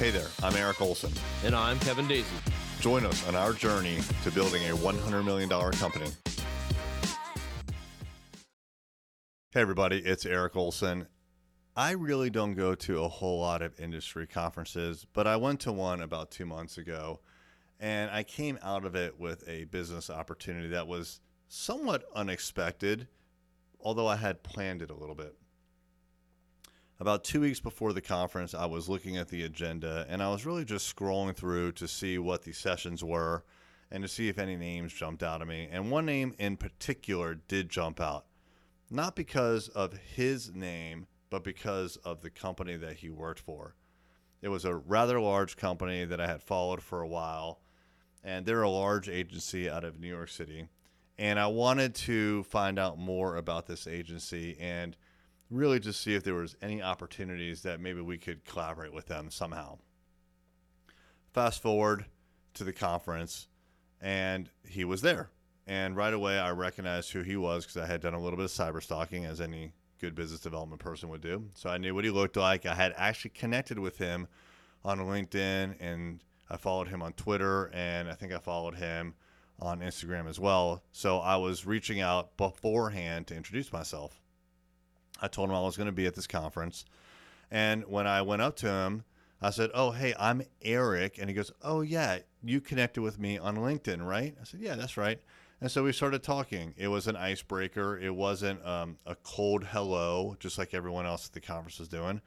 Hey there, I'm Eric Olson. And I'm Kevin Daisy. Join us on our journey to building a $100 million company. Hey, everybody, it's Eric Olson. I really don't go to a whole lot of industry conferences, but I went to one about two months ago and I came out of it with a business opportunity that was somewhat unexpected, although I had planned it a little bit. About two weeks before the conference, I was looking at the agenda and I was really just scrolling through to see what the sessions were and to see if any names jumped out at me. And one name in particular did jump out, not because of his name, but because of the company that he worked for. It was a rather large company that I had followed for a while, and they're a large agency out of New York City. And I wanted to find out more about this agency and really just see if there was any opportunities that maybe we could collaborate with them somehow. Fast forward to the conference, and he was there. And right away, I recognized who he was because I had done a little bit of cyber stalking, as any good business development person would do. So I knew what he looked like. I had actually connected with him on LinkedIn, and I followed him on Twitter, and I think I followed him on Instagram as well. So I was reaching out beforehand to introduce myself. I told him I was going to be at this conference. And when I went up to him, I said, Oh, hey, I'm Eric. And he goes, Oh, yeah, you connected with me on LinkedIn, right? I said, Yeah, that's right. And so we started talking. It was an icebreaker. It wasn't um, a cold hello, just like everyone else at the conference was doing.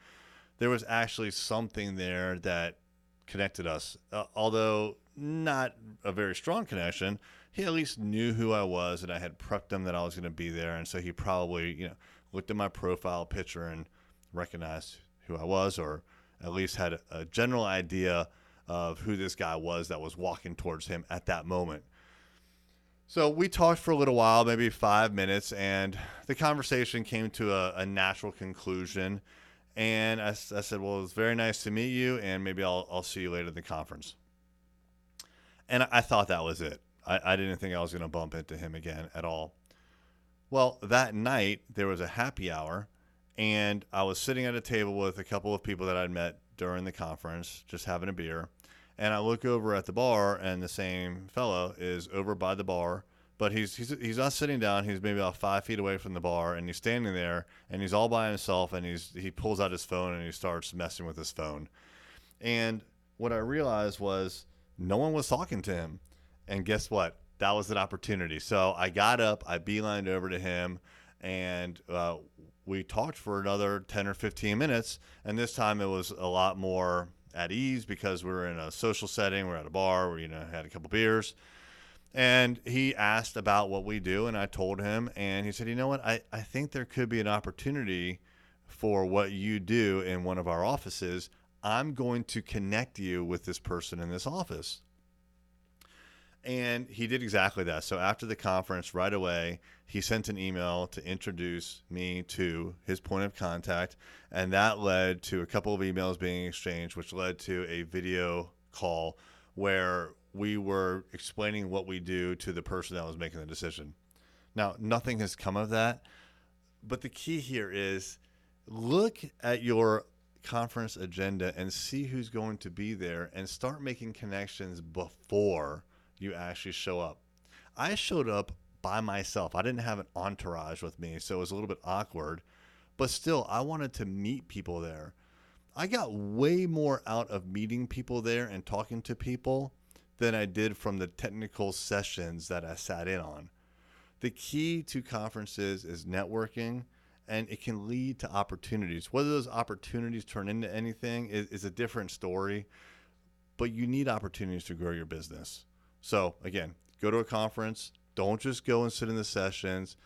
There was actually something there that connected us, uh, although not a very strong connection. He at least knew who I was, and I had prepped him that I was going to be there. And so he probably, you know, looked at my profile picture and recognized who I was, or at least had a general idea of who this guy was that was walking towards him at that moment. So we talked for a little while, maybe five minutes, and the conversation came to a, a natural conclusion. And I, I, said, Well, it was very nice to meet you, and maybe I'll, I'll see you later at the conference. And I, I thought that was it. I, I didn't think I was going to bump into him again at all. Well, that night there was a happy hour, and I was sitting at a table with a couple of people that I'd met during the conference, just having a beer. And I look over at the bar, and the same fellow is over by the bar, but he's he's he's not sitting down. He's maybe about five feet away from the bar, and he's standing there, and he's all by himself, and he's he pulls out his phone and he starts messing with his phone. And what I realized was no one was talking to him. And guess what? that was an opportunity. So I got up, I beelined over to him, and uh, we talked for another 10 or 15 minutes. And this time it was a lot more at ease because we were in a social setting. We are at a bar, we you know had a couple beers. And he asked about what we do, and I told him, and he said, You know what? I, I think there could be an opportunity for what you do in one of our offices. I'm going to connect you with this person in this office. And he did exactly that. So after the conference, right away, he sent an email to introduce me to his point of contact. And that led to a couple of emails being exchanged, which led to a video call where we were explaining what we do to the person that was making the decision. Now, nothing has come of that. But the key here is look at your conference agenda and see who's going to be there and start making connections before you actually show up. I showed up by myself. I didn't have an entourage with me, so it was a little bit awkward. But still, I wanted to meet people there. I got way more out of meeting people there and talking to people than I did from the technical sessions that I sat in on. The key to conferences is networking and it can lead to opportunities. Whether those opportunities turn into anything is, is a different story, but you need opportunities to grow your business. So, again, go to a conference. Don't just go and sit in the sessions.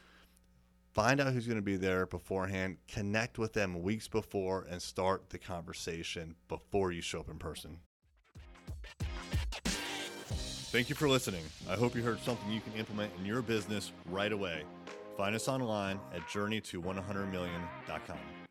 Find out who's going to be there beforehand. Connect with them weeks before and start the conversation before you show up in person. Thank you for listening. I hope you heard something you can implement in your business right away. Find us online at journeyto100million.com.